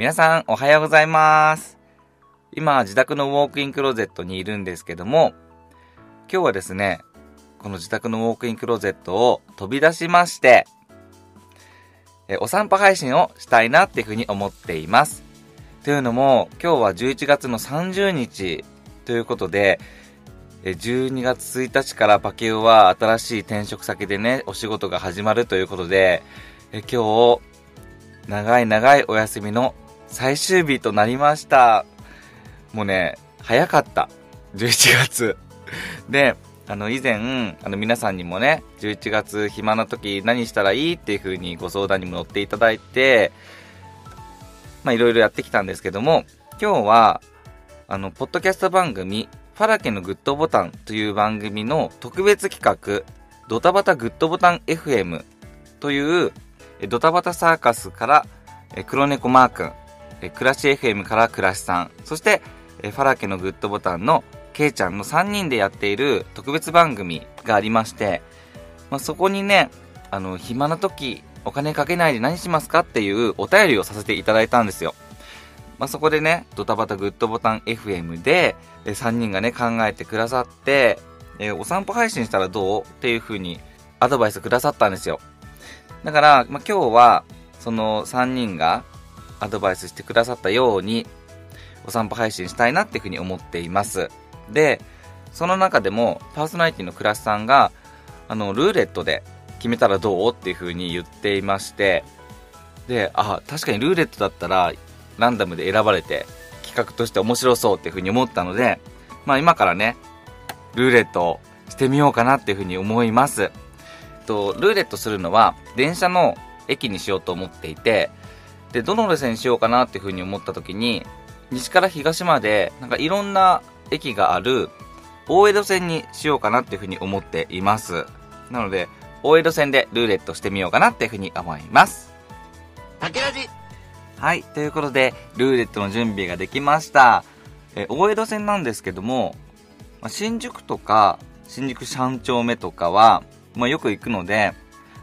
皆さんおはようございます。今、自宅のウォークインクローゼットにいるんですけども、今日はですね、この自宅のウォークインクローゼットを飛び出しまして、えお散歩配信をしたいなっていうふうに思っています。というのも、今日は11月の30日ということで、12月1日からパケオは新しい転職先でね、お仕事が始まるということで、え今日、長い長いお休みの最終日となりました。もうね、早かった。11月。で、あの、以前、あの、皆さんにもね、11月暇な時何したらいいっていう風にご相談にも乗っていただいて、まあ、いろいろやってきたんですけども、今日は、あの、ポッドキャスト番組、ファラケのグッドボタンという番組の特別企画、ドタバタグッドボタン FM という、ドタバタサーカスから、黒猫マー君、えクラシ FM からクラシさん、そして、えファラケのグッドボタンのケイちゃんの3人でやっている特別番組がありまして、まあ、そこにね、あの、暇な時、お金かけないで何しますかっていうお便りをさせていただいたんですよ。まあ、そこでね、ドタバタグッドボタン FM で、え3人がね、考えてくださって、えお散歩配信したらどうっていう風にアドバイスくださったんですよ。だから、まあ、今日は、その3人がアドバイスしてくださったように、お散歩配信したいなっていう風に思っています。で、その中でも、パーソナリティのクラスさんが、あの、ルーレットで決めたらどうっていう風に言っていまして、で、あ、確かにルーレットだったら、ランダムで選ばれて、企画として面白そうっていう風に思ったので、まあ今からね、ルーレットをしてみようかなっていう風に思います。と、ルーレットするのは、電車の駅にしようと思っていて、で、どの路線にしようかなっていう風に思った時に、西から東まで、なんかいろんな駅がある、大江戸線にしようかなっていう風に思っています。なので、大江戸線でルーレットしてみようかなっていう風に思います。竹ラジはい、ということで、ルーレットの準備ができました。え、大江戸線なんですけども、まあ新宿とか、新宿三丁目とかは、まあ、よく行くので、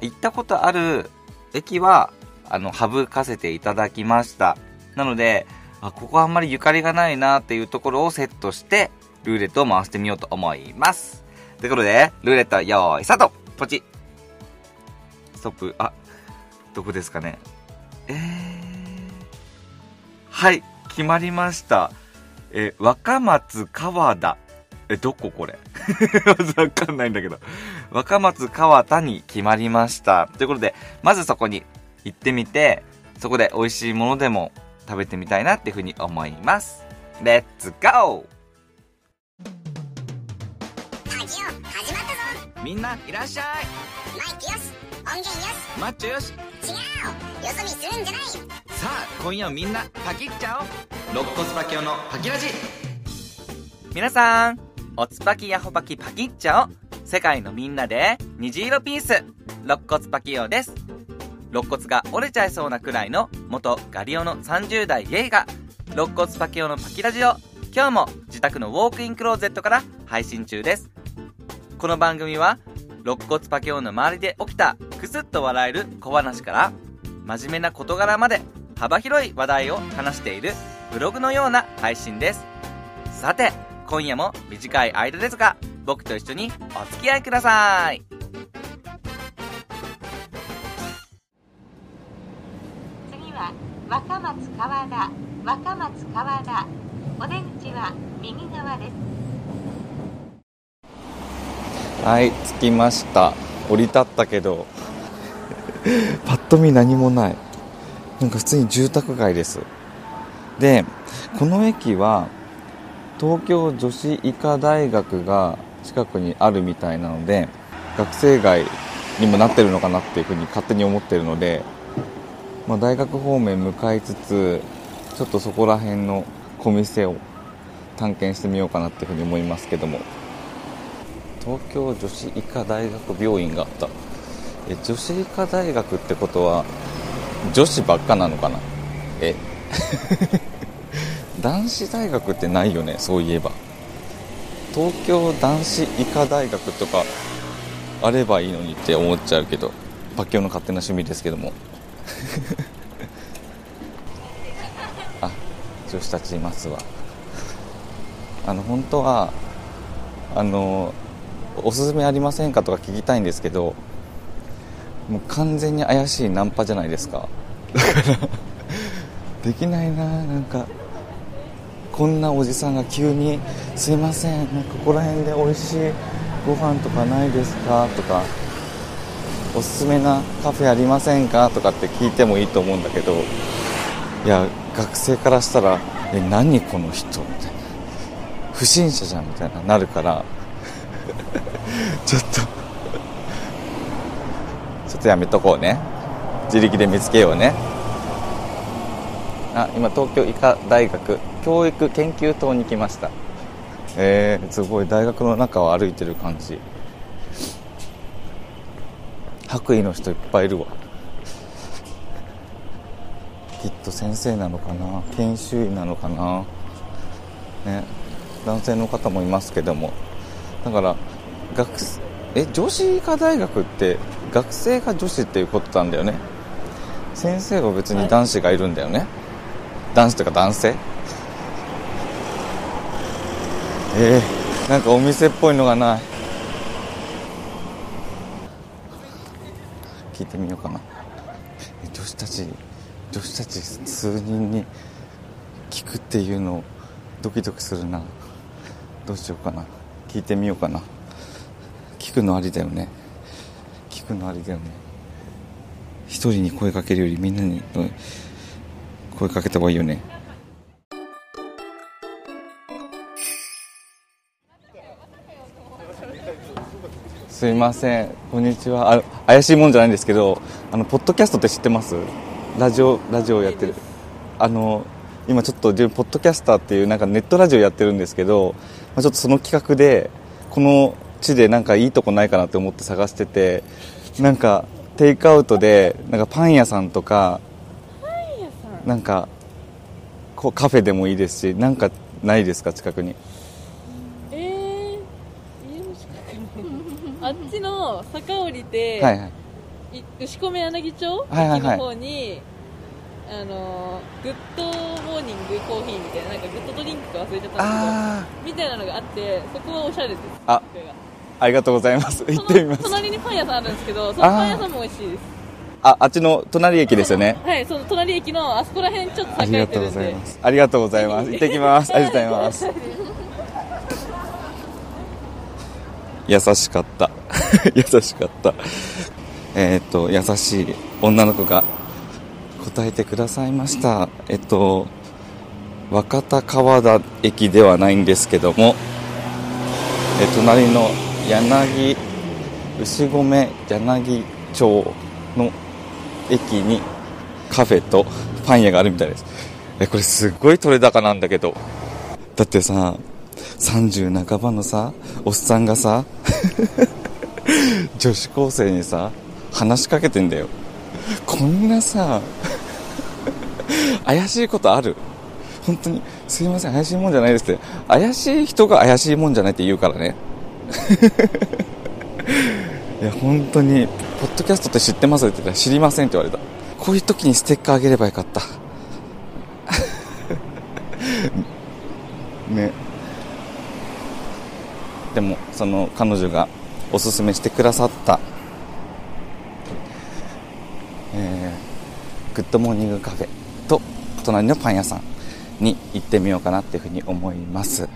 行ったことある駅は、あの、省かせていただきました。なので、あ、ここあんまりゆかりがないなっていうところをセットして、ルーレットを回してみようと思います。ということで、ルーレット用意スタートポチストップ、あ、どこですかね。えー、はい、決まりました。え、若松川田。え、どここれ わかんないんだけど。若松川田に決まりました。ということで、まずそこに行ってみて、そこで美味しいものでも食べてみたいなっていうふうに思います。レッツゴラジオ始まったぞ。ーみんないらっしゃい。マイクよし。音源よし。マッチョよし。違う。よそ見するんじゃないさあ今夜みんなパキっちゃおう。肋骨パキオのパキラジ。皆さんおつパキヤホパキパキっちゃお世界のみんなで虹色ピース。肋骨パキオです肋骨が折れちゃいそうなくらいの元ガリオの30代ゲイが肋骨パキオのパキラジオ今日も自宅のウォークインクローゼットから配信中です。この番組は肋骨パキオの周りで起きたクスッと笑える小話から真面目な事柄まで幅広い話題を話しているブログのような配信です。さて今夜も短い間ですが僕と一緒にお付き合いください。若松川田若松川田。お出口は右側です。はい着きました。降り立ったけど パッと見何もない。なんか普通に住宅街です。でこの駅は東京女子医科大学が近くにあるみたいなので学生街にもなってるのかなっていうふうに勝手に思ってるので、まあ、大学方面向かいつつちょっとそこら辺の小店を探検してみようかなっていうふうに思いますけども。東京女子医科大学病院があった。え女子医科大学ってことは女子ばっかなのかな？え？男子大学ってないよねそういえば。東京男子医科大学とかあればいいのにって思っちゃうけどパッキョの勝手な趣味ですけども。あ女子たちいますわあの本当はあのおすすめありませんかとか聞きたいんですけどもう完全に怪しいナンパじゃないですかだからできないななんかこんなおじさんが急に「すいませんなんかここら辺で美味しいご飯とかないですか?」とか「おすすめなカフェありませんか?」とかって聞いてもいいと思うんだけどいや学生からしたら「え何この人」みたいな「不審者じゃん」みたいななるから ちょっとちょっとやめとこうね。自力で見つけようね。あ今東京医科大学教育研究棟に来ました。えー、すごい。大学の中を歩いてる感じ。白衣の人いっぱいいるわ。きっと先生なのかな？研修医なのかな？ね。男性の方もいますけども。だから学え女子医科大学って学生が女子っていうことなんだよね。先生は別に男子がいるんだよね、男子とか男性。えー、なんかお店っぽいのがない聞いてみようかな。女子たち女子たち数人に聞くっていうのドキドキするな。どうしようかな。聞いてみようかな。聞くのありだよね。聞くのありだよね。一人に声かけるよりみんなに声かけた方がいいよね。すいません。こんにちは。あ怪しいもんじゃないんですけどあのポッドキャストって知ってます？ラジオラジオやってる。あの今ちょっと自分ポッドキャスターっていうなんかネットラジオやってるんですけど、まあ、ちょっとその企画でこの地でなんかいいとこないかなって思って探しててなんかテイクアウトでなんかパン屋さんとかなんかこうカフェでもいいですしなんかないですか？近くにえー、家の近くにあっちの坂降りて、はいはい。い牛込柳町の方に、あのグッドモーニングコーヒーみたいななんかグッドドリンクか忘れちゃったんですあけどみたいなのがあってそこはおしゃれです。ああありがとうございます。行そってみます。の隣にパン屋さんあるんですけどそのパン屋さんも美味しいです。ああっちの隣駅ですよね。はいその隣駅のあそこら辺ちょっとありがとうご栄えてるんでざいます。ありがとうございます。行ってきます。ありがとうございます優しかった。優しかった。えっ、と優しい女の子が答えてくださいました。えっと若田川田駅ではないんですけどもえ隣の柳牛込柳町の駅にカフェとパン屋があるみたいです。えこれすっごい取れ高なんだけど。だってさ30半ばのさおっさんがさ女子高生にさ話しかけてんだよこんなさ怪しいことある本当にすいません怪しいもんじゃないですって怪しい人が怪しいもんじゃないって言うからねいや本当にポッドキャストって知ってますって言ったら知りませんって言われたこういう時にステッカーあげればよかったねでもその彼女がおすすめしてくださった、えーグッドモーニングカフェと隣のパン屋さんに行ってみようかなっていうふうに思います。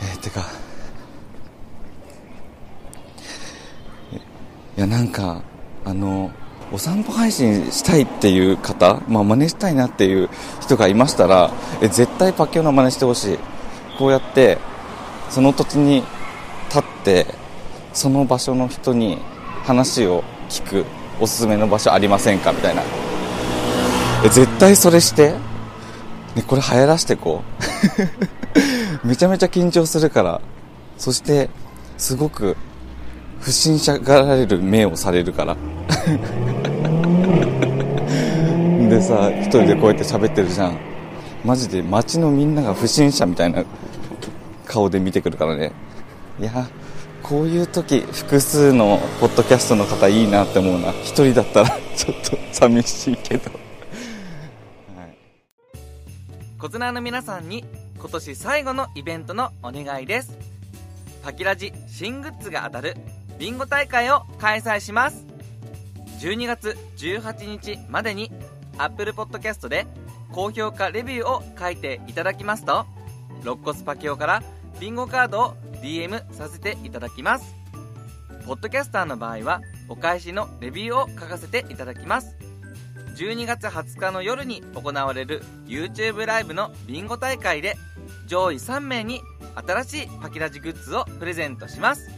えー、てかいやなんかあのお散歩配信したいっていう方、まあ、真似したいなっていう人がいましたらえ絶対パッケオの真似してほしい。こうやってその土地に立ってその場所の人に話を聞くおすすめの場所ありませんか？みたいな。絶対それして、ね、これ流行らしてこう。めちゃめちゃ緊張するから。そしてすごく不審者がられる目をされるから。でさ一人でこうやって喋ってるじゃん。マジで街のみんなが不審者みたいな。顔で見てくるからね。いやこういう時複数のポッドキャストの方いいなって思うな。一人だったら ちょっと寂しいけど、はい。コツナーの皆さんに今年最後のイベントのお願いです。パキラジ新グッズが当たるビンゴ大会を開催します。12月18日までに Apple Podcast で高評価レビューを書いていただきますと肋骨パキオからビンゴカードを DM させていただきます。ポッドキャスターの場合はお返しのレビューを書かせていただきます。12月20日の夜に行われる YouTube ライブのビンゴ大会で上位3名に新しいパキラジグッズをプレゼントします。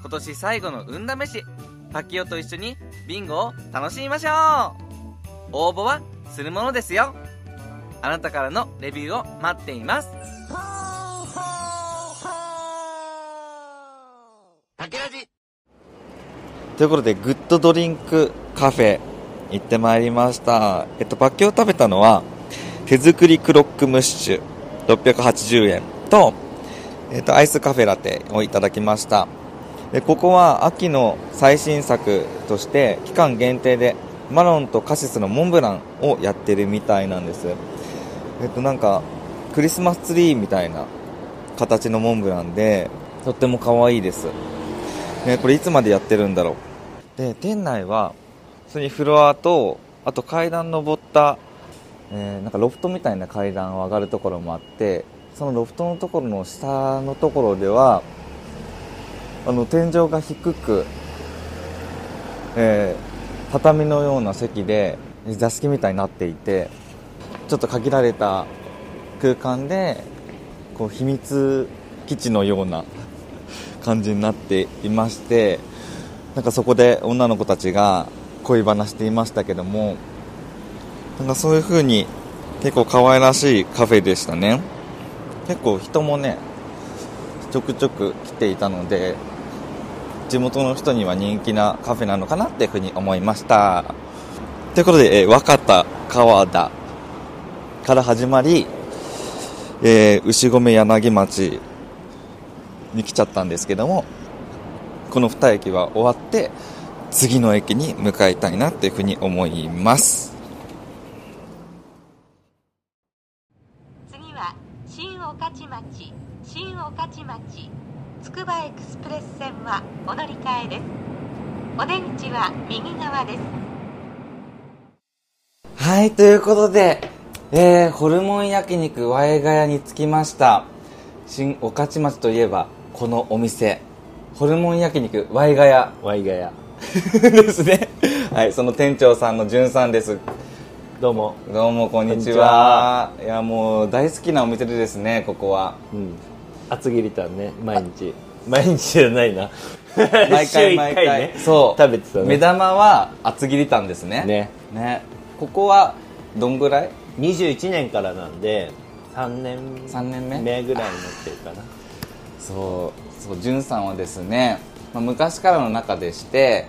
今年最後の運試しパキオと一緒にビンゴを楽しみましょう。応募はするものですよ。あなたからのレビューを待っています。ということで、グッドモーニングカフェ行ってまいりました。えっと、パキオ食べたのは、手作りクロックムッシュ680円と、えっと、アイスカフェラテをいただきました。で、ここは秋の最新作として、期間限定でマロンとカシスのモンブランをやってるみたいなんです。えっと、なんか、クリスマスツリーみたいな形のモンブランで、とっても可愛いです。ね、これいつまでやってるんだろう。で、店内は、普通にフロアと、あと階段登った、えーなんかロフトみたいな階段を上がるところもあって、そのロフトのところの下のところでは、あの、天井が低く、えー畳のような席で、座敷みたいになっていて、ちょっと限られた空間で、こう、秘密基地のような感じになっていましてなんかそこで女の子たちが恋話していましたけどもなんかそういう風に結構可愛らしいカフェでしたね。結構人もねちょくちょく来ていたので地元の人には人気なカフェなのかなっていう風に思いました。ということで、えー若田川田から始まり、えー牛込柳町に来ちゃったんですけどもこの2駅は終わって次の駅に向かいたいなっていうふうに思います。次は新御徒町新御徒町つくばエクスプレス線はお乗り換えです。お出口は右側です。はいということで、えー、ホルモン焼肉ワイガヤに着きました。新御徒町といえばこのお店ホルモン焼肉ワイガヤ。ワイガヤ。ですね。はいその店長さんのじゅんさんです。どうも。どうもこんにちは。いやもう大好きなお店でですねここは。うん。厚切りたんね毎日。毎日じゃないな。毎回毎回ね。そう。食べてたね。目玉は厚切りたんですね。ね。ね。ここはどんぐらい？21年からなんで3年三年目？目ぐらいになってるかなそうそうじゅんさんはですね、まあ、昔からの仲でして、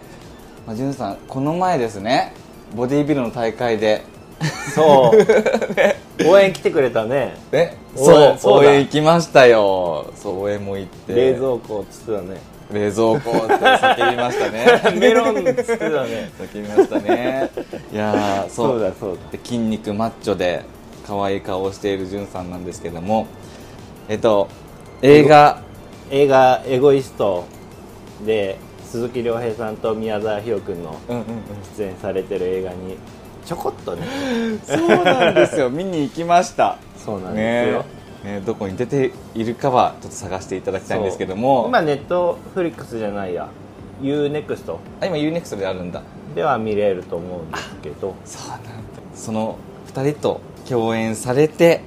まあ、じゅんさんこの前ですねボディービルの大会で そう。応援来てくれたね。え応そう応援行きましたよ。そう応援も行って。冷蔵庫っつってたね。冷蔵庫って叫びましたね。メロンっつってたね。叫びましたね。いやーそう。だそうだ。で筋肉マッチョで可愛い顔をしているじゅんさんなんですけどもえっと映画。映画「エゴイスト」で鈴木亮平さんと宮沢ひよ君の出演されてる映画にちょこっとね。そうなんですよ。見に行きました。そうなんですよ、ね。ねどこに出ているかはちょっと探していただきたいんですけども。今ネットフリックスじゃないや。UNEXT あ今 UNEXT であるんだ。では見れると思うんですけど。そうなんだ。その2人と共演されて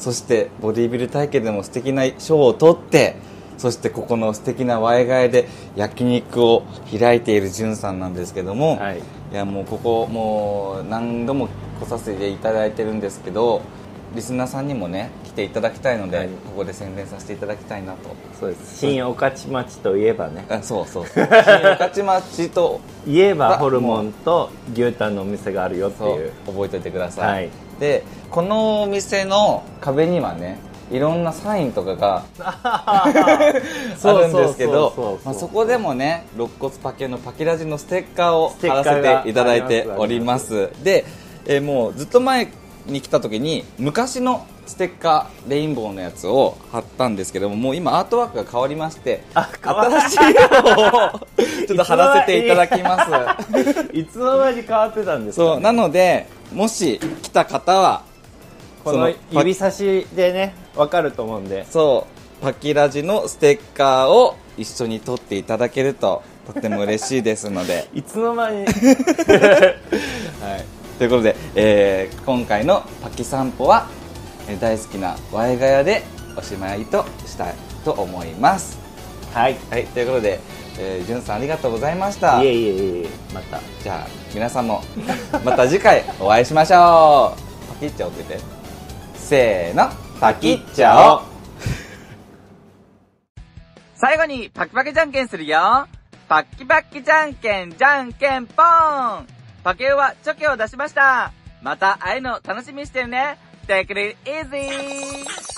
そしてボディビル体験でも素敵な賞を取ってそしてここの素敵なワイガヤで焼肉を開いているじゅんさんなんですけども、はい。いやもうここもう何度も来させていただいてるんですけどリスナーさんにもね来ていただきたいので、はい。ここで宣伝させていただきたいなと。そうです。新御徒町といえばね。あそうそうそう。新御徒町と言えばホルモンと牛タンのお店があるよっていう。覚えておいてください、はいでこのお店の壁にはねいろんなサインとかが あるんですけどそこでもね肋骨パケのパキラジのステッカーを貼らせていただいております。で、えーもうずっと前に来た時に昔のステッカーレインボーのやつを貼ったんですけどももう今アートワークが変わりまして新しいのをちょっと貼らせていただきます。いつの間に変わってたんですか、そうなのでもし来た方はこの指差しでねわかると思うんで。そうパキラジのステッカーを一緒に撮っていただけるととっても嬉しいですので。いつの間に？はい、ということで、えー今回のパキ散歩は、えー大好きなワイガヤでおしまいとしたいと思います。はい。はい、ということで、えー、じゅんさんありがとうございました。いえいえいえまたじゃあ、皆さんも また次回お会いしましょう。パキッチャオってて。せーの、パキッチャオ 最後にパキパキじゃんけんするよ。パッキパッキじゃんけんじゃんけんぽーん。パケオはチョキを出しました。また会えるの楽しみにしてるね。Take it easy!